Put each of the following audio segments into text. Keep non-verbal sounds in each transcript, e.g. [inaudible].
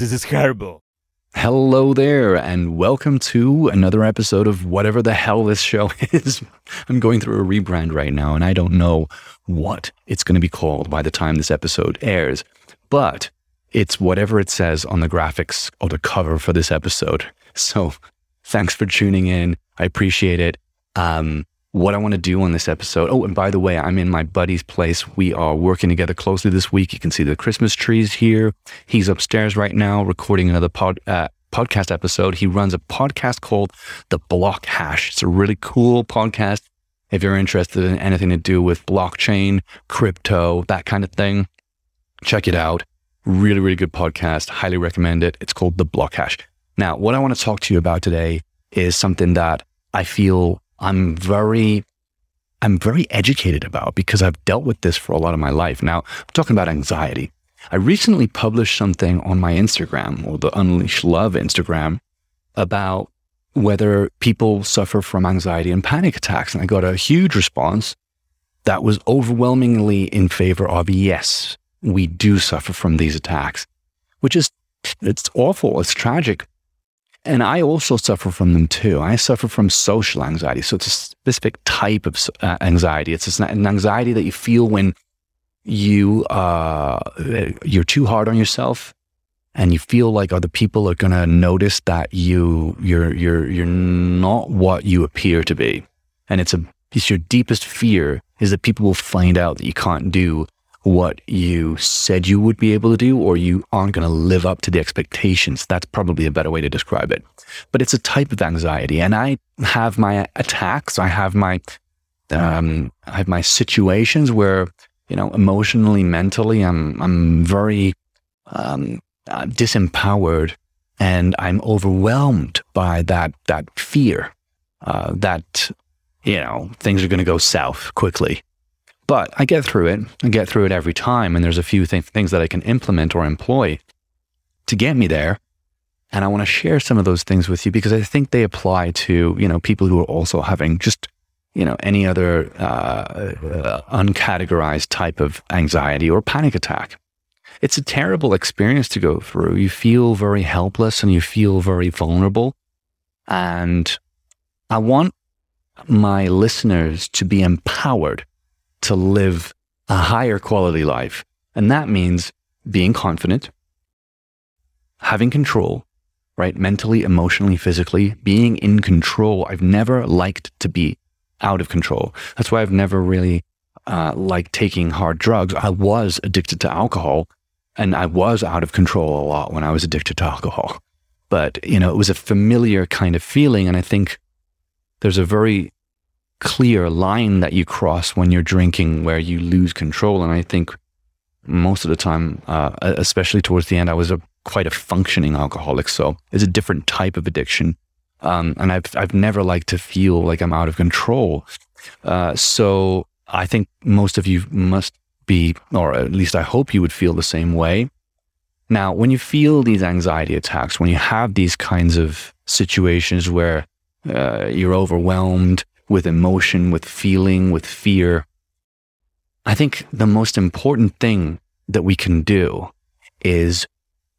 this is horrible. Hello there, and welcome to another episode of whatever the hell this show [laughs] is. I'm going through a rebrand right now, and I don't know what it's going to be called by the time this episode airs, but it's whatever it says on the graphics or the cover for this episode. So thanks for tuning in. I appreciate it. Um, what I want to do on this episode. Oh, and by the way, I'm in my buddy's place. We are working together closely this week. You can see the Christmas trees here. He's upstairs right now recording another pod, uh, podcast episode. He runs a podcast called The Block Hash. It's a really cool podcast. If you're interested in anything to do with blockchain, crypto, that kind of thing, check it out. Really, really good podcast. Highly recommend it. It's called The Block Hash. Now, what I want to talk to you about today is something that I feel I'm very I'm very educated about because I've dealt with this for a lot of my life. Now, I'm talking about anxiety. I recently published something on my Instagram or the Unleash Love Instagram about whether people suffer from anxiety and panic attacks. And I got a huge response that was overwhelmingly in favor of yes, we do suffer from these attacks, which is, it's awful. It's tragic. And I also suffer from them too. I suffer from social anxiety. So it's a specific type of uh, anxiety. It's an anxiety that you feel when you uh, you're too hard on yourself, and you feel like other people are going to notice that you you're you're you're not what you appear to be, and it's a it's your deepest fear is that people will find out that you can't do what you said you would be able to do, or you aren't going to live up to the expectations. That's probably a better way to describe it. But it's a type of anxiety, and I have my attacks. I have my, um, I have my situations where you know, emotionally, mentally, I'm I'm very um, uh, disempowered, and I'm overwhelmed by that that fear uh, that you know things are going to go south quickly. But I get through it. I get through it every time. And there's a few th- things that I can implement or employ to get me there. And I want to share some of those things with you because I think they apply to, you know, people who are also having just, you know, any other uh, uncategorized type of anxiety or panic attack. It's a terrible experience to go through. You feel very helpless and you feel very vulnerable. And I want my listeners to be empowered to live a higher quality life. And that means being confident, having control, right? Mentally, emotionally, physically, being in control. I've never liked to be out of control. That's why I've never really uh, liked taking hard drugs. I was addicted to alcohol and I was out of control a lot when I was addicted to alcohol. But, you know, it was a familiar kind of feeling. And I think there's a very clear line that you cross when you're drinking where you lose control. And I think most of the time, uh, especially towards the end, I was a quite a functioning alcoholic. So it's a different type of addiction. Um, and I've, I've never liked to feel like I'm out of control. Uh, so I think most of you must be, or at least I hope you would feel the same way. Now, when you feel these anxiety attacks, when you have these kinds of situations where uh, you're overwhelmed, with emotion, with feeling, with fear. I think the most important thing that we can do is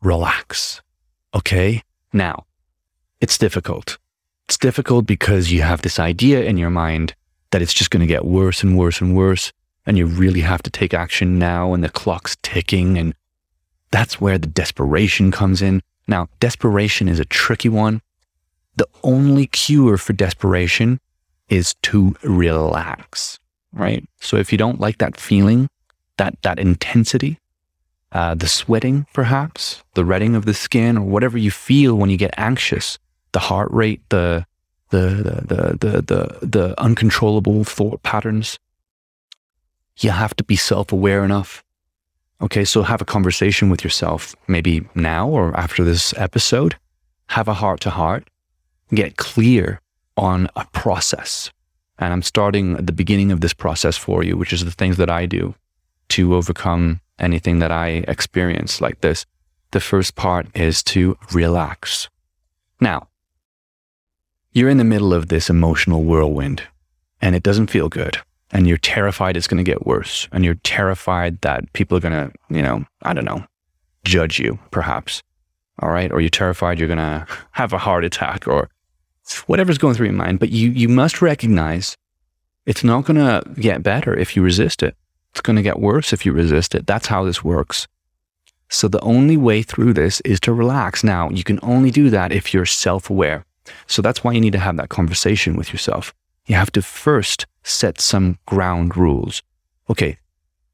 relax. Okay. Now, it's difficult. It's difficult because you have this idea in your mind that it's just going to get worse and worse and worse. And you really have to take action now and the clock's ticking. And that's where the desperation comes in. Now, desperation is a tricky one. The only cure for desperation is to relax, right? So if you don't like that feeling, that, that intensity, uh, the sweating, perhaps, the retting of the skin, or whatever you feel when you get anxious, the heart rate, the, the, the, the, the, the uncontrollable thought patterns, you have to be self aware enough. Okay, so have a conversation with yourself, maybe now or after this episode. Have a heart to heart. Get clear on a process. And I'm starting at the beginning of this process for you, which is the things that I do to overcome anything that I experience like this. The first part is to relax. Now, you're in the middle of this emotional whirlwind and it doesn't feel good. And you're terrified it's going to get worse. And you're terrified that people are going to, you know, I don't know, judge you, perhaps. All right. Or you're terrified you're going [laughs] to have a heart attack or whatever's going through your mind. But you, you must recognize it's not going to get better if you resist it. It's going to get worse if you resist it. That's how this works. So the only way through this is to relax. Now, you can only do that if you're self aware. So that's why you need to have that conversation with yourself. You have to first set some ground rules. Okay,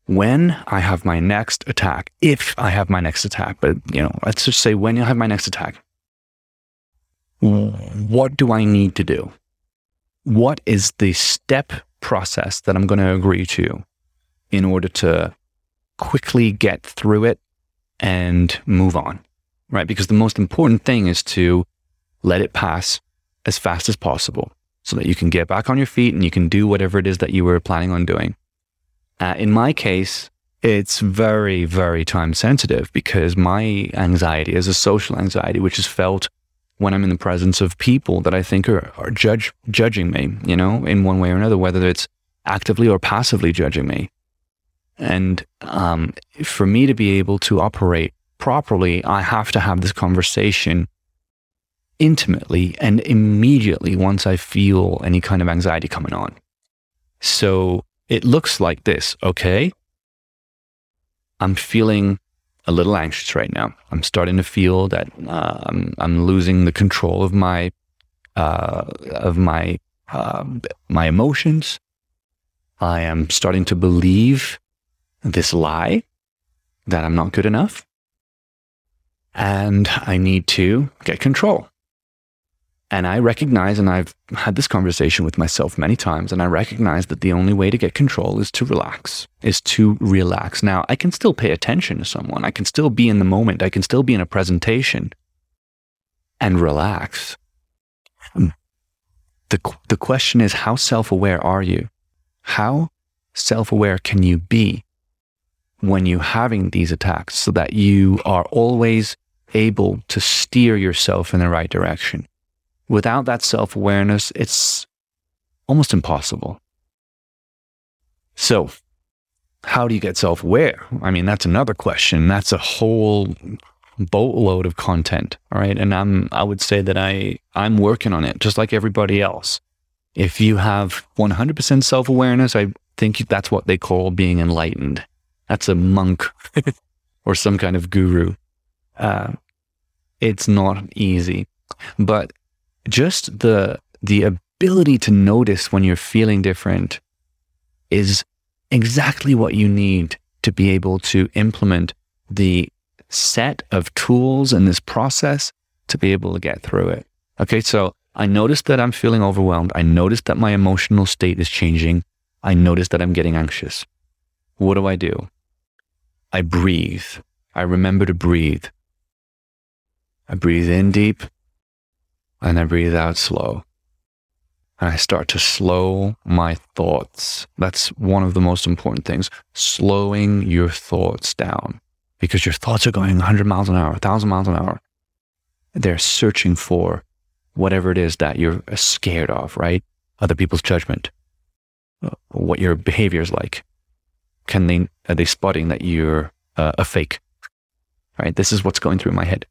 when I have my next attack, if I have my next attack, but you know, let's just say when you have my next attack, what do I need to do? What is the step process that I'm going to agree to in order to quickly get through it and move on, right? Because the most important thing is to let it pass as fast as possible so that you can get back on your feet and you can do whatever it is that you were planning on doing. Uh, in my case, it's very, very time sensitive because my anxiety is a social anxiety, which is felt when I'm in the presence of people that I think are, are judge, judging me, you know, in one way or another, whether it's actively or passively judging me. And um, for me to be able to operate properly, I have to have this conversation intimately and immediately once I feel any kind of anxiety coming on. So it looks like this, okay? I'm feeling a little anxious right now. I'm starting to feel that uh, I'm, I'm losing the control of my uh, of my uh, my emotions. I am starting to believe this lie that I'm not good enough. And I need to get control. And I recognize, and I've had this conversation with myself many times, and I recognize that the only way to get control is to relax, is to relax. Now, I can still pay attention to someone. I can still be in the moment. I can still be in a presentation and relax. Hmm. The, the question is, how self aware are you? How self aware can you be when you're having these attacks so that you are always able to steer yourself in the right direction. Without that self awareness, it's almost impossible. So, how do you get self aware? I mean, that's another question. That's a whole boatload of content. All right. And I'm, I would say that I, I'm working on it just like everybody else. If you have 100% self awareness, I think that's what they call being enlightened. That's a monk [laughs] or some kind of guru. Uh, it's not easy, but just the the ability to notice when you're feeling different is exactly what you need to be able to implement the set of tools in this process to be able to get through it. Okay, so I noticed that I'm feeling overwhelmed. I noticed that my emotional state is changing. I noticed that I'm getting anxious. What do I do? I breathe. I remember to breathe. I breathe in deep and I breathe out slow. And I start to slow my thoughts. That's one of the most important things. Slowing your thoughts down because your thoughts are going 100 miles an hour, 1,000 miles an hour. They're searching for whatever it is that you're scared of, right? Other people's judgment, uh, what your behavior is like. Can they, are they spotting that you're uh, a fake? Right? This is what's going through my head.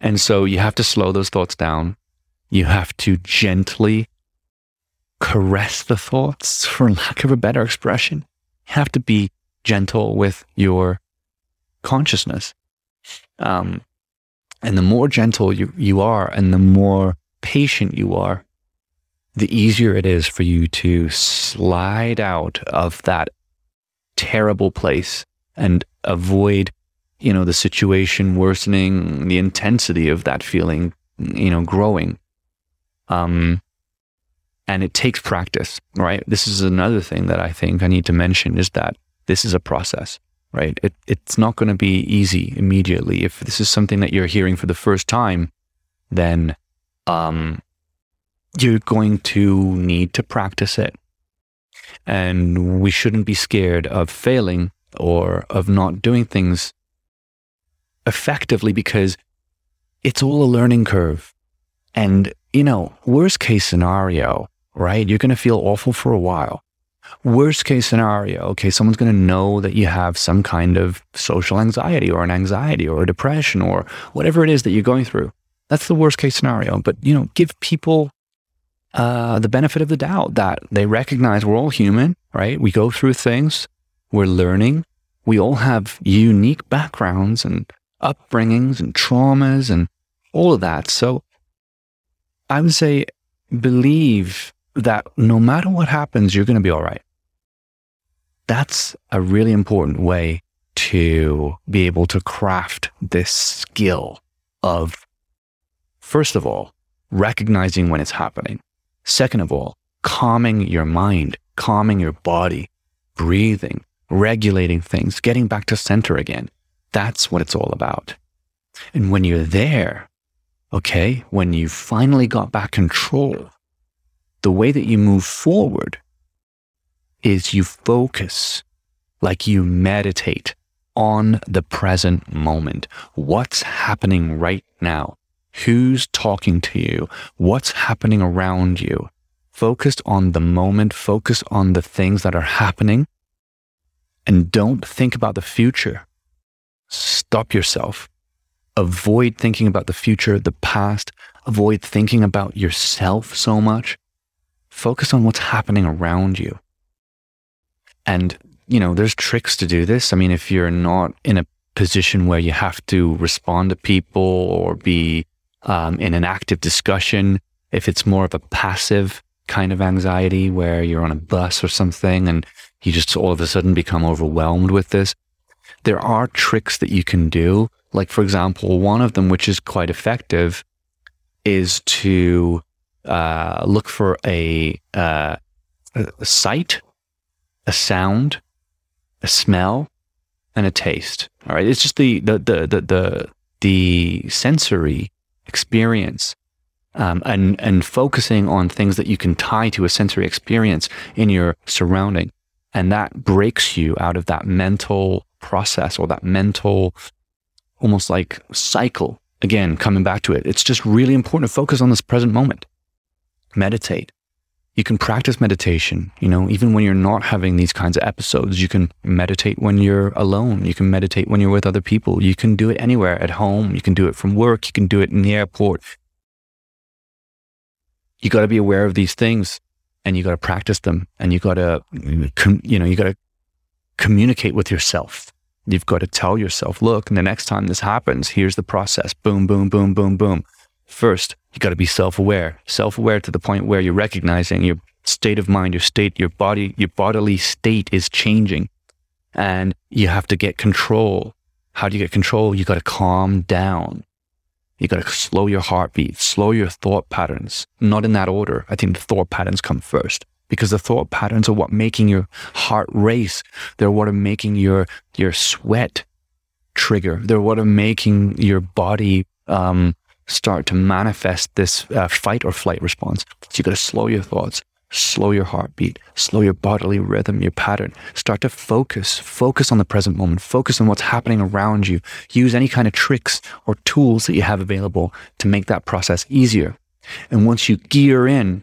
And so you have to slow those thoughts down. You have to gently caress the thoughts, for lack of a better expression. You have to be gentle with your consciousness. Um, and the more gentle you, you are and the more patient you are, the easier it is for you to slide out of that terrible place and avoid you know, the situation worsening, the intensity of that feeling, you know, growing. Um, and it takes practice, right? This is another thing that I think I need to mention is that this is a process, right? It, it's not going to be easy immediately. If this is something that you're hearing for the first time, then um, you're going to need to practice it. And we shouldn't be scared of failing or of not doing things effectively because it's all a learning curve. And, you know, worst case scenario, right? You're going to feel awful for a while. Worst case scenario, okay, someone's going to know that you have some kind of social anxiety or an anxiety or a depression or whatever it is that you're going through. That's the worst case scenario. But, you know, give people uh, the benefit of the doubt that they recognize we're all human, right? We go through things, we're learning, we all have unique backgrounds and upbringings and traumas and all of that. So I would say believe that no matter what happens, you're going to be all right. That's a really important way to be able to craft this skill of, first of all, recognizing when it's happening. Second of all, calming your mind, calming your body, breathing, regulating things, getting back to center again. That's what it's all about. And when you're there, okay, when you finally got back control, the way that you move forward is you focus like you meditate on the present moment. What's happening right now? Who's talking to you? What's happening around you? Focus on the moment, focus on the things that are happening, and don't think about the future. Stop yourself. Avoid thinking about the future, the past. Avoid thinking about yourself so much. Focus on what's happening around you. And, you know, there's tricks to do this. I mean, if you're not in a position where you have to respond to people or be um, in an active discussion, if it's more of a passive kind of anxiety where you're on a bus or something and you just all of a sudden become overwhelmed with this, there are tricks that you can do. Like, for example, one of them, which is quite effective, is to uh, look for a, uh, a sight a sound, a smell, and a taste. All right. It's just the the the the the, the sensory experience. Um, and and focusing on things that you can tie to a sensory experience in your surrounding, and that breaks you out of that mental process or that mental, almost like cycle. Again, coming back to it, it's just really important to focus on this present moment. Meditate, you can practice meditation, you know, even when you're not having these kinds of episodes. You can meditate when you're alone. You can meditate when you're with other people. You can do it anywhere at home. You can do it from work. You can do it in the airport. You got to be aware of these things and you got to practice them and you got to, you know, you got to communicate with yourself. You've got to tell yourself, look, and the next time this happens, here's the process. Boom, boom, boom, boom, boom. First, you got to be self-aware, self-aware to the point where you're recognizing your state of mind, your state, your body, your bodily state is changing and you have to get control. How do you get control? You got to calm down. You got to slow your heartbeat, slow your thought patterns, not in that order. I think the thought patterns come first because the thought patterns are what making your heart race. They're what are making your, your sweat trigger. They're what are making your body, um, start to manifest this uh, fight or flight response. So you got to slow your thoughts, slow your heartbeat, slow your bodily rhythm, your pattern. Start to focus, focus on the present moment, focus on what's happening around you. Use any kind of tricks or tools that you have available to make that process easier. And once you gear in,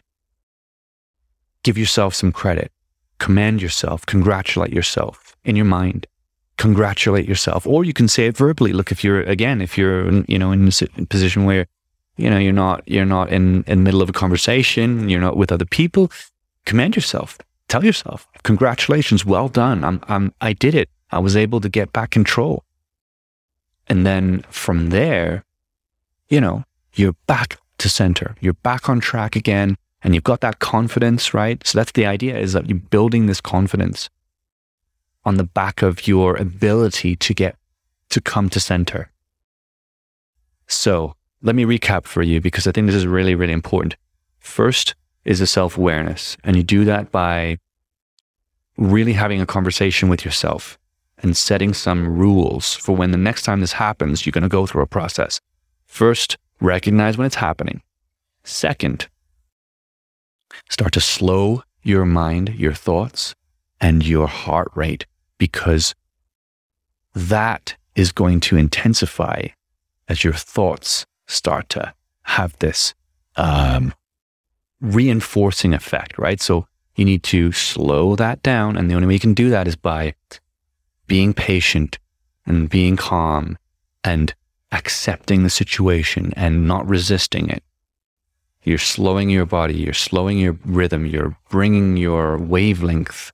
give yourself some credit, commend yourself, congratulate yourself in your mind. Congratulate yourself. Or you can say it verbally. Look if you're again if you're you know in a position where you know you're not you're not in in the middle of a conversation you're not with other people commend yourself. Tell yourself congratulations. Well done. I'm i'm i did it. I was able to get back control. And then from there you know you're back to center. You're back on track again and you've got that confidence right so that's the idea is that you're building this confidence on the back of your ability to get to come to center. So let me recap for you because I think this is really, really important. First is a self awareness, and you do that by really having a conversation with yourself and setting some rules for when the next time this happens, you're going to go through a process. First, recognize when it's happening. Second, start to slow your mind, your thoughts, and your heart rate because that is going to intensify as your thoughts start to have this um, reinforcing effect, right? So You need to slow that down. And the only way you can do that is by being patient and being calm and accepting the situation and not resisting it. You're slowing your body, you're slowing your rhythm, you're bringing your wavelength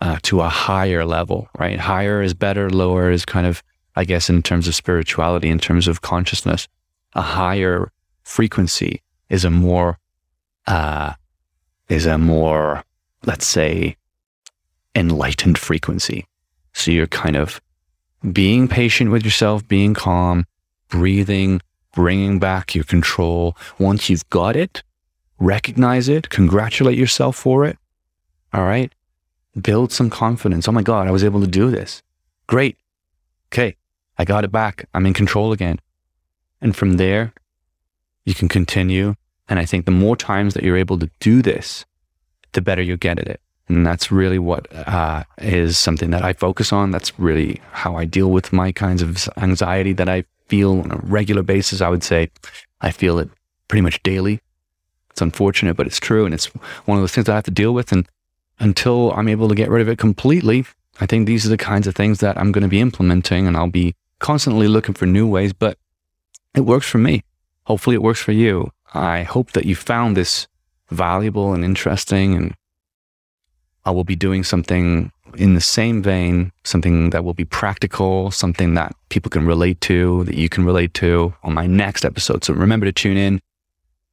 uh, to a higher level, right? Higher is better, lower is kind of, I guess, in terms of spirituality, in terms of consciousness, a higher frequency is a more, uh, is a more, let's say, enlightened frequency. So you're kind of being patient with yourself, being calm, breathing, bringing back your control. Once you've got it, recognize it, congratulate yourself for it. All right. Build some confidence. Oh my God, I was able to do this. Great. Okay. I got it back. I'm in control again. And from there, you can continue. And I think the more times that you're able to do this, the better you get at it. And that's really what uh, is something that I focus on. That's really how I deal with my kinds of anxiety that I feel on a regular basis. I would say I feel it pretty much daily. It's unfortunate, but it's true. And it's one of those things that I have to deal with. And until I'm able to get rid of it completely, I think these are the kinds of things that I'm going to be implementing and I'll be constantly looking for new ways, but it works for me. Hopefully it works for you. I hope that you found this valuable and interesting and I will be doing something in the same vein, something that will be practical, something that people can relate to, that you can relate to on my next episode. So remember to tune in,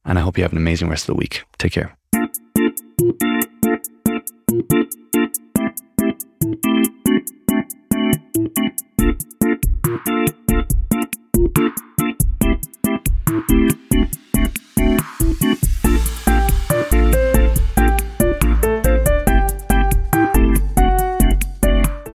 and I hope you have an amazing rest of the week. Take care.